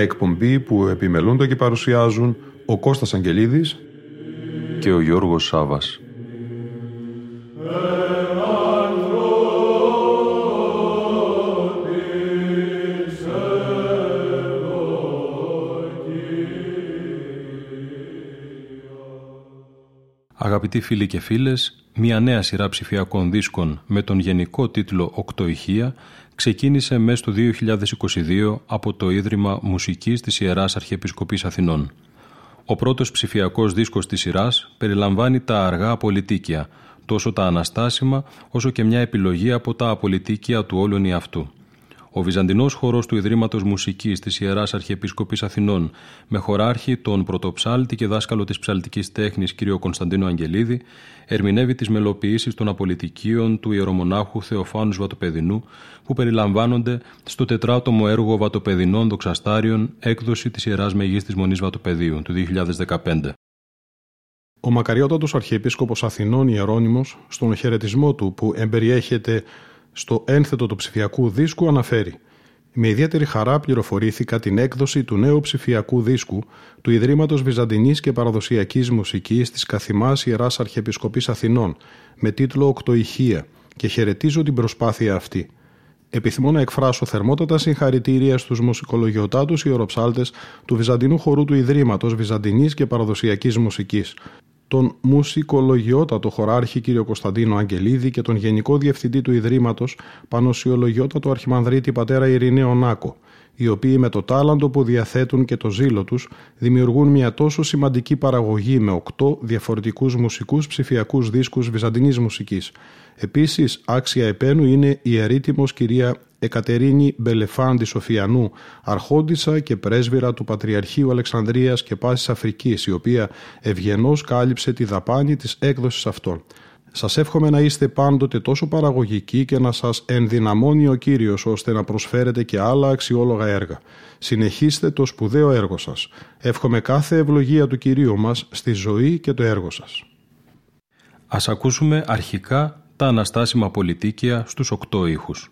εκπομπή που επιμελούνται και παρουσιάζουν ο Κώστας Αγγελίδης και ο Γιώργος Σάβας. Αγαπητοί φίλοι και φίλες, μια νέα σειρά ψηφιακών δίσκων με τον γενικό τίτλο «Οκτώ ξεκίνησε μέσα το 2022 από το Ίδρυμα Μουσικής της Ιεράς Αρχιεπισκοπής Αθηνών. Ο πρώτος ψηφιακός δίσκος της σειράς περιλαμβάνει τα αργά απολυτίκια, τόσο τα αναστάσιμα όσο και μια επιλογή από τα απολυτίκια του όλων αυτού ο Βυζαντινός χορός του Ιδρύματος Μουσικής της Ιεράς Αρχιεπίσκοπης Αθηνών, με χωράρχη τον πρωτοψάλτη και δάσκαλο της ψαλτικής τέχνης κ. Κωνσταντίνο Αγγελίδη, ερμηνεύει τις μελοποιήσεις των απολυτικίων του ιερομονάχου Θεοφάνους Βατοπεδινού, που περιλαμβάνονται στο τετράτομο έργο Βατοπεδινών Δοξαστάριων, έκδοση της Ιεράς Μεγίστη Μονής Βατοπεδίου του 2015. Ο μακαριότατος Αρχιεπίσκοπος Αθηνών Ιερώνυμος, στον χαιρετισμό του που εμπεριέχεται στο ένθετο του ψηφιακού δίσκου αναφέρει «Με ιδιαίτερη χαρά πληροφορήθηκα την έκδοση του νέου ψηφιακού δίσκου του Ιδρύματος Βυζαντινής και Παραδοσιακής Μουσικής της Καθημάς Ιεράς Αρχιεπισκοπής Αθηνών με τίτλο «Οκτοηχεία» και χαιρετίζω την προσπάθεια αυτή». Επιθυμώ να εκφράσω θερμότατα συγχαρητήρια στους μουσικολογιοτάτου ιεροψάλτε του Βυζαντινού χορού του Ιδρύματος Βυζαντινής και Παραδοσιακής Μουσικής, τον μουσικολογιότατο χωράρχη κ. Κωνσταντίνο Αγγελίδη και τον Γενικό Διευθυντή του Ιδρύματος Πανοσιολογιότατο Αρχιμανδρίτη Πατέρα Ειρηνέο Νάκο, οι οποίοι με το τάλαντο που διαθέτουν και το ζήλο τους δημιουργούν μια τόσο σημαντική παραγωγή με οκτώ διαφορετικούς μουσικούς ψηφιακούς δίσκους βυζαντινής μουσικής. Επίσης, άξια επένου είναι η αρίτιμος κυρία Εκατερίνη Μπελεφάντη Σοφιανού, αρχόντισα και πρέσβυρα του Πατριαρχείου Αλεξανδρίας και Πάσης Αφρικής, η οποία ευγενώς κάλυψε τη δαπάνη της έκδοσης αυτών. Σας εύχομαι να είστε πάντοτε τόσο παραγωγικοί και να σας ενδυναμώνει ο Κύριος ώστε να προσφέρετε και άλλα αξιόλογα έργα. Συνεχίστε το σπουδαίο έργο σας. Εύχομαι κάθε ευλογία του Κυρίου μας στη ζωή και το έργο σας. Ας ακούσουμε αρχικά τα αναστάσιμα πολιτίκια στους οκτώ ήχους.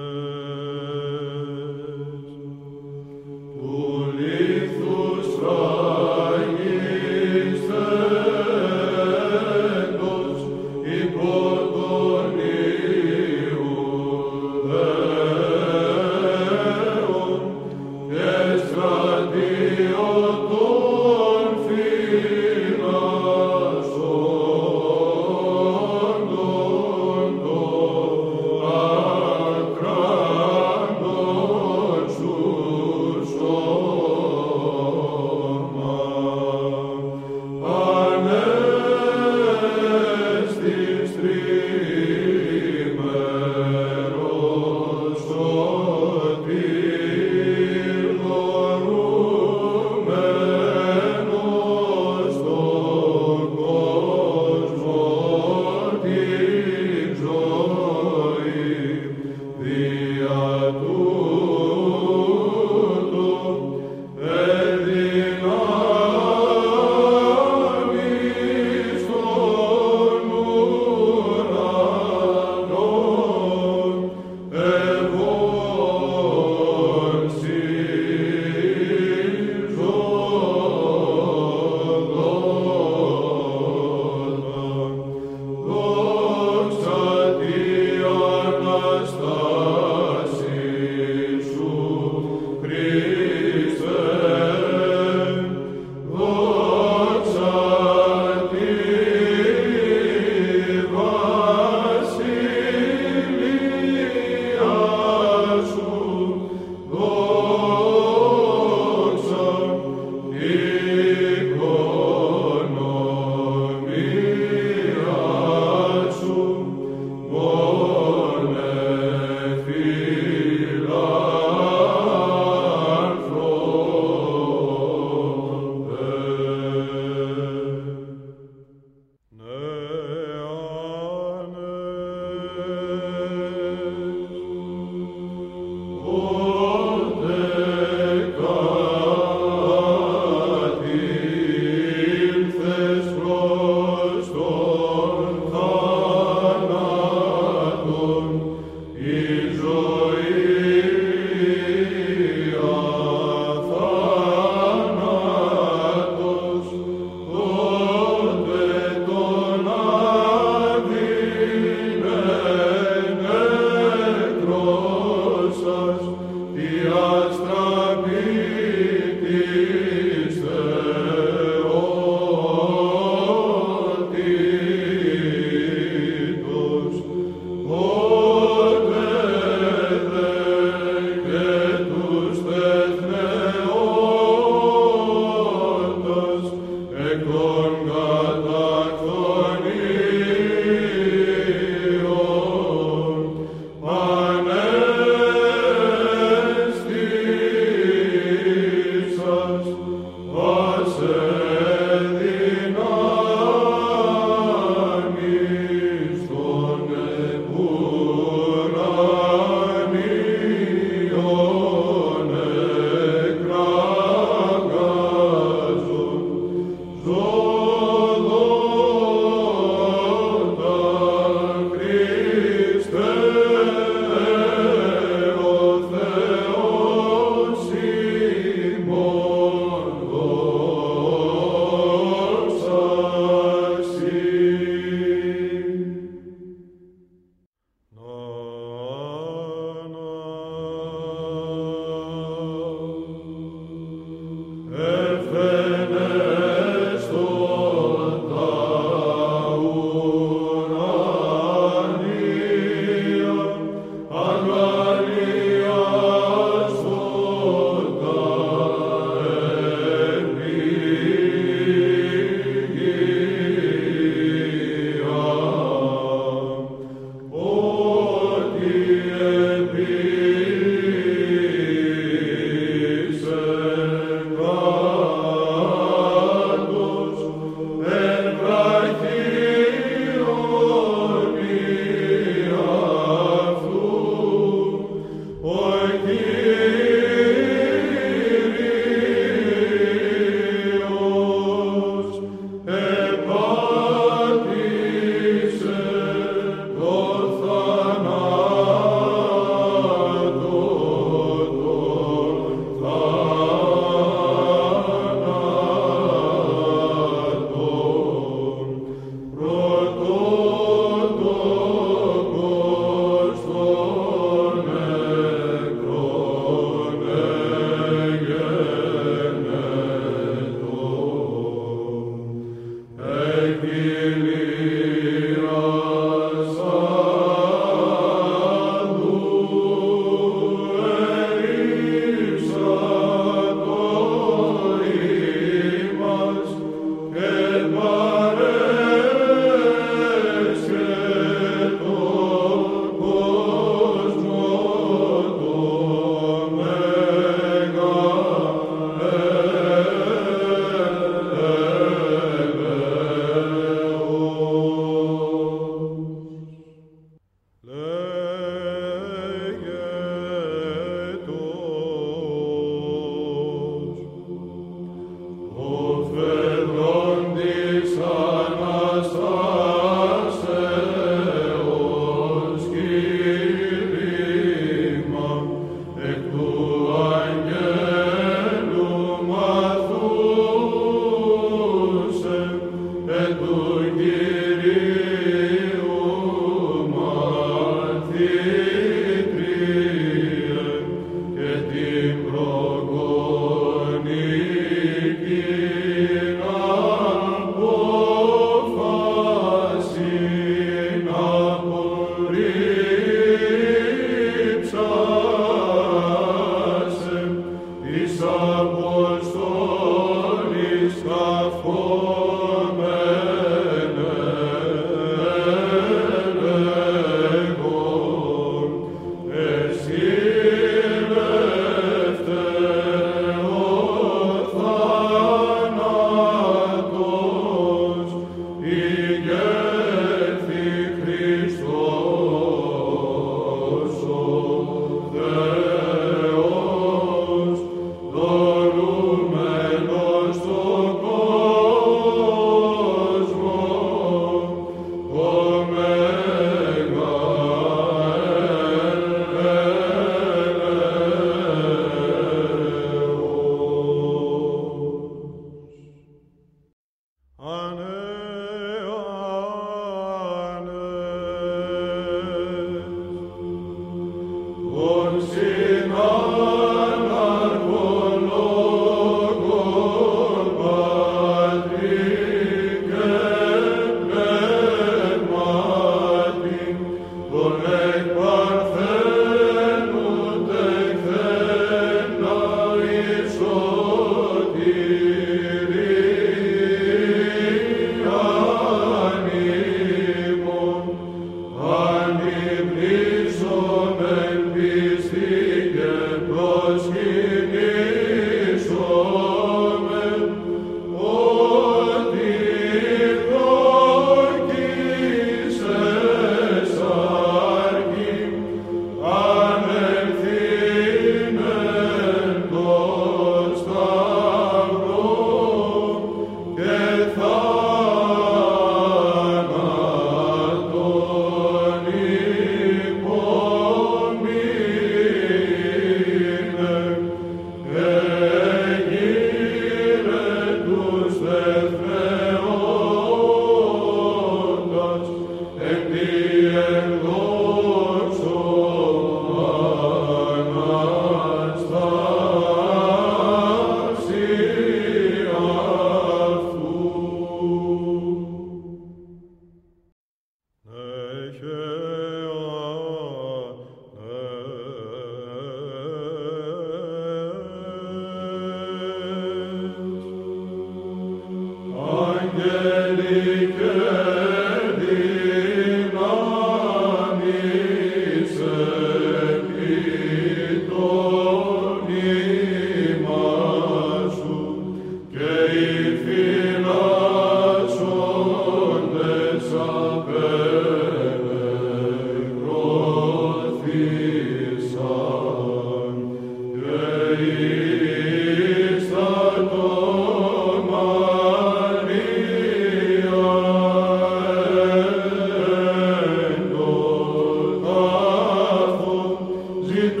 poder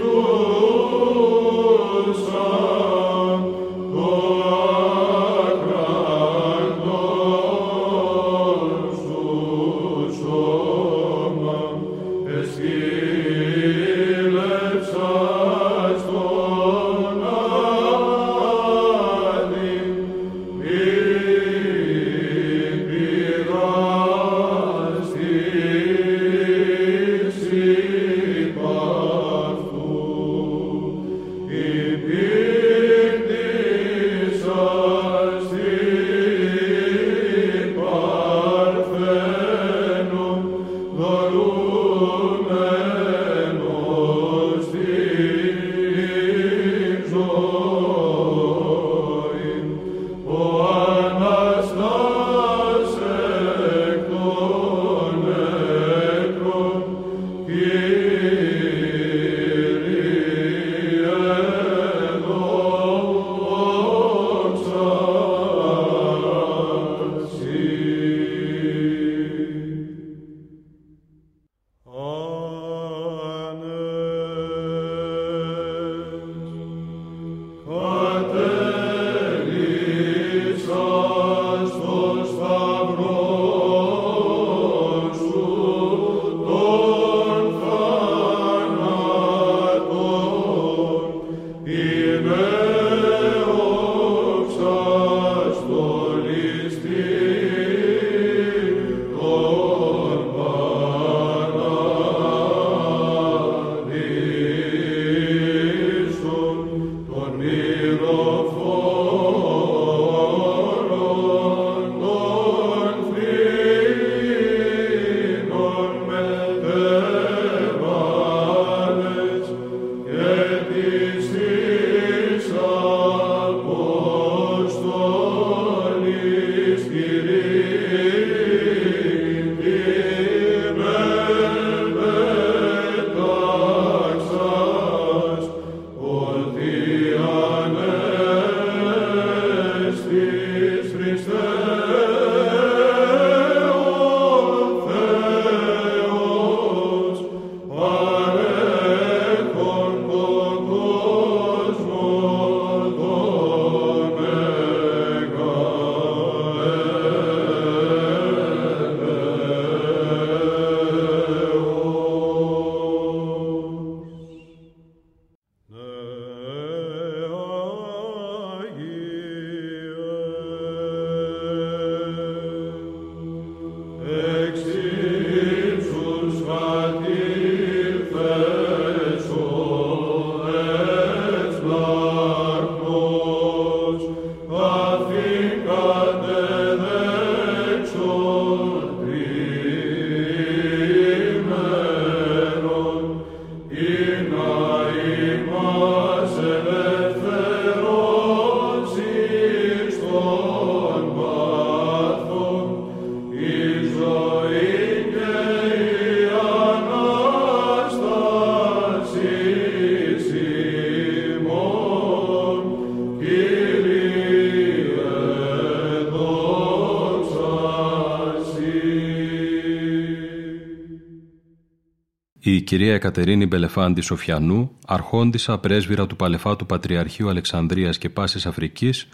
κυρία Εκατερίνη Μπελεφάντη Σοφιανού, αρχόντισα πρέσβυρα του Παλεφάτου Πατριαρχείου Αλεξανδρίας και Πάσης Αφρικής,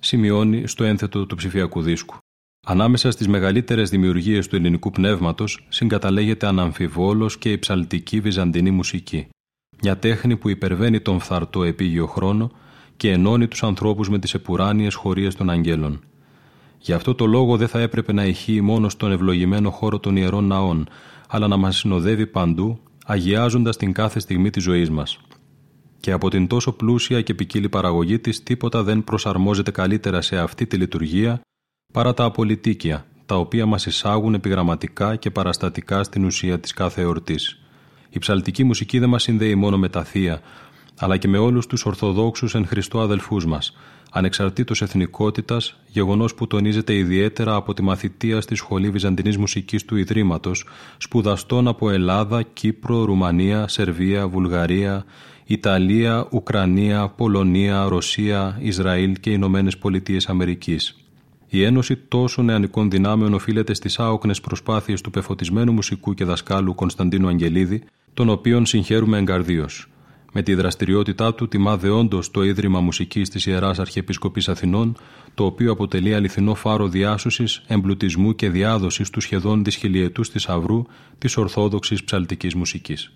σημειώνει στο ένθετο του ψηφιακού δίσκου. Ανάμεσα στις μεγαλύτερες δημιουργίες του ελληνικού πνεύματος συγκαταλέγεται αναμφιβόλως και η ψαλτική βυζαντινή μουσική. Μια τέχνη που υπερβαίνει τον φθαρτό επίγειο χρόνο και ενώνει τους ανθρώπους με τις επουράνιες χωρίες των αγγέλων. Γι' αυτό το λόγο δεν θα έπρεπε να ηχεί μόνο στον ευλογημένο χώρο των ιερών ναών, αλλά να μας συνοδεύει παντού αγιάζοντας την κάθε στιγμή της ζωής μας. Και από την τόσο πλούσια και ποικίλη παραγωγή της τίποτα δεν προσαρμόζεται καλύτερα σε αυτή τη λειτουργία παρά τα απολυτίκια, τα οποία μας εισάγουν επιγραμματικά και παραστατικά στην ουσία της κάθε εορτής. Η ψαλτική μουσική δεν μας συνδέει μόνο με τα θεία, αλλά και με όλους τους Ορθοδόξους εν Χριστώ αδελφούς μας, ανεξαρτήτως εθνικότητας, γεγονός που τονίζεται ιδιαίτερα από τη μαθητεία στη Σχολή Βυζαντινής Μουσικής του Ιδρύματος, σπουδαστών από Ελλάδα, Κύπρο, Ρουμανία, Σερβία, Βουλγαρία, Ιταλία, Ουκρανία, Πολωνία, Ρωσία, Ισραήλ και Ηνωμένες Πολιτείες Αμερικής. Η ένωση τόσων νεανικών δυνάμεων οφείλεται στις άοκνες προσπάθειες του πεφωτισμένου μουσικού και δασκάλου Κωνσταντίνου Αγγελίδη, τον οποίον συγχαίρουμε εγκαρδίως. Με τη δραστηριότητά του τιμά δεόντως το Ίδρυμα Μουσικής της Ιεράς Αρχιεπισκοπής Αθηνών, το οποίο αποτελεί αληθινό φάρο διάσωσης, εμπλουτισμού και διάδοσης του σχεδόν δυσχυλιετού θησαυρού της Ορθόδοξης Ψαλτικής Μουσικής.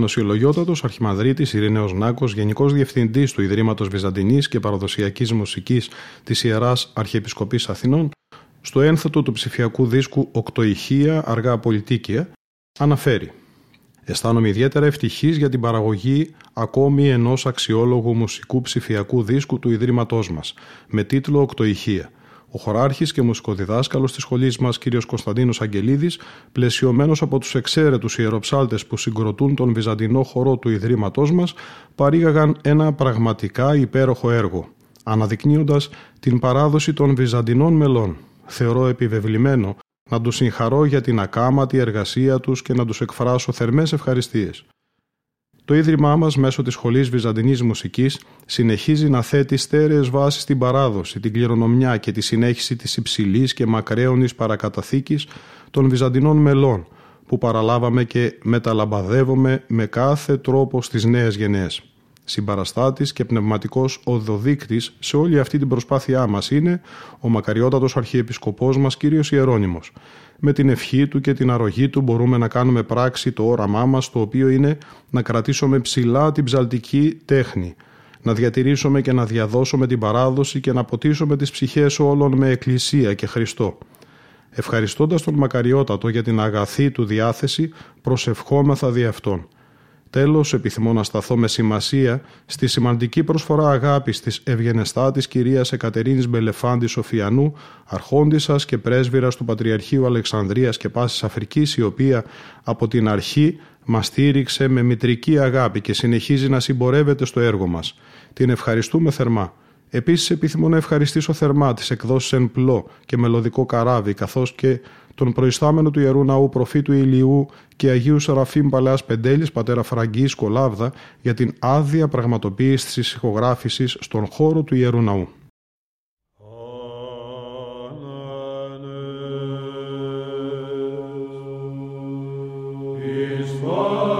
Πανοσιολογιότατο Αρχιμαδρίτη Ειρηναίος Νάκος, Γενικός Διευθυντής του Ιδρύματος Βυζαντινής και Παραδοσιακής Μουσικής της Ιεράς Αρχιεπισκοπής Αθηνών, στο ένθετο του ψηφιακού δίσκου Οκτωηχεία Αργά Πολιτίκια, αναφέρει Αισθάνομαι ιδιαίτερα ευτυχής για την παραγωγή ακόμη ενός αξιόλογου μουσικού ψηφιακού δίσκου του Ιδρύματός μας, με τίτλο Οκτωηχεία ο χωράρχης και μουσικοδιδάσκαλος της σχολής μας, κ. Κωνσταντίνος Αγγελίδης, πλαισιωμένος από τους εξαίρετους ιεροψάλτες που συγκροτούν τον βυζαντινό χορό του Ιδρύματός μας, παρήγαγαν ένα πραγματικά υπέροχο έργο, αναδεικνύοντας την παράδοση των βυζαντινών μελών. Θεωρώ επιβεβλημένο να τους συγχαρώ για την ακάματη εργασία τους και να τους εκφράσω θερμές ευχαριστίες. Το Ίδρυμά μας, μέσω της Σχολής Βυζαντινής Μουσικής, συνεχίζει να θέτει στέρεες βάσεις στην παράδοση, την κληρονομιά και τη συνέχιση της υψηλής και μακραίωνης παρακαταθήκης των Βυζαντινών μελών, που παραλάβαμε και μεταλαμπαδεύουμε με κάθε τρόπο στις νέες γενναίες. Συμπαραστάτης και πνευματικός οδοδείκτης σε όλη αυτή την προσπάθειά μας είναι ο μακαριότατος Αρχιεπισκοπός μας κ. Ιερόνιμος, με την ευχή του και την αρρωγή του μπορούμε να κάνουμε πράξη το όραμά μας, το οποίο είναι να κρατήσουμε ψηλά την ψαλτική τέχνη, να διατηρήσουμε και να διαδώσουμε την παράδοση και να ποτίσουμε τις ψυχές όλων με Εκκλησία και Χριστό. Ευχαριστώντας τον Μακαριότατο για την αγαθή του διάθεση, προσευχόμαθα δι' αυτόν. Τέλος, επιθυμώ να σταθώ με σημασία στη σημαντική προσφορά αγάπης της ευγενεστάτης κυρίας Εκατερίνης Μπελεφάντη Σοφιανού, αρχόντισσας και πρέσβυρας του Πατριαρχείου Αλεξανδρίας και Πάσης Αφρικής, η οποία από την αρχή μας στήριξε με μητρική αγάπη και συνεχίζει να συμπορεύεται στο έργο μας. Την ευχαριστούμε θερμά. Επίσης επιθυμώ να ευχαριστήσω θερμά τις εκδόσεις εν πλώ και μελωδικό καράβι καθώς και τον προϊστάμενο του Ιερού Ναού προφήτου Ηλιού και Αγίου Σαραφείμ Παλαιάς Πεντέλης, πατέρα Φραγκής Κολάβδα, για την άδεια πραγματοποίησης της ηχογράφησης στον χώρο του Ιερού Ναού. in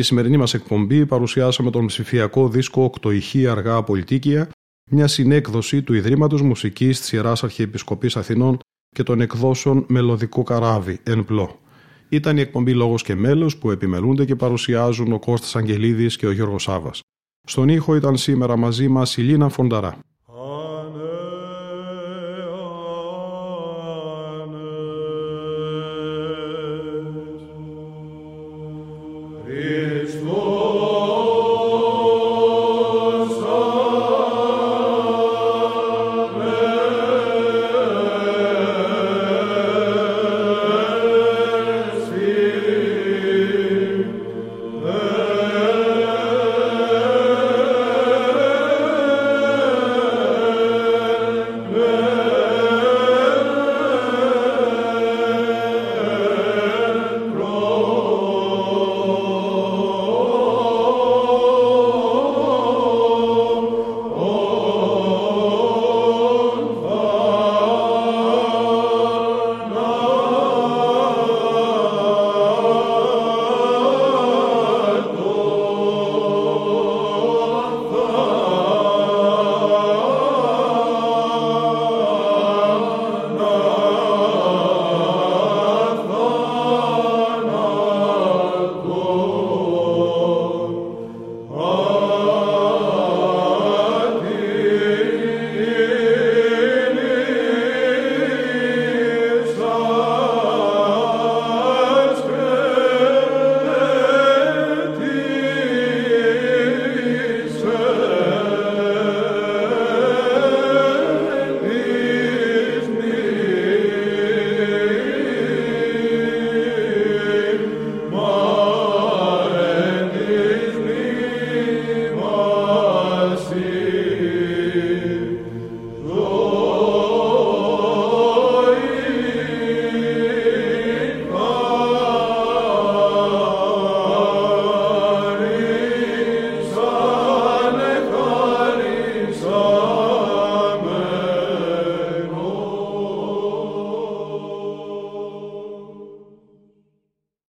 Στη σημερινή μας εκπομπή παρουσιάσαμε τον ψηφιακό δίσκο «Οκτωηχή αργά πολιτικία», μια συνέκδοση του Ιδρύματος Μουσικής της Ιεράς Αρχιεπισκοπής Αθηνών και των εκδόσεων «Μελωδικό καράβι» εν πλώ. Ήταν η εκπομπή «Λόγος και μέλος» που επιμελούνται και παρουσιάζουν ο Κώστας Αγγελίδης και ο Γιώργος Σάβας. Στον ήχο ήταν σήμερα μαζί μας η Λίνα Φονταρά.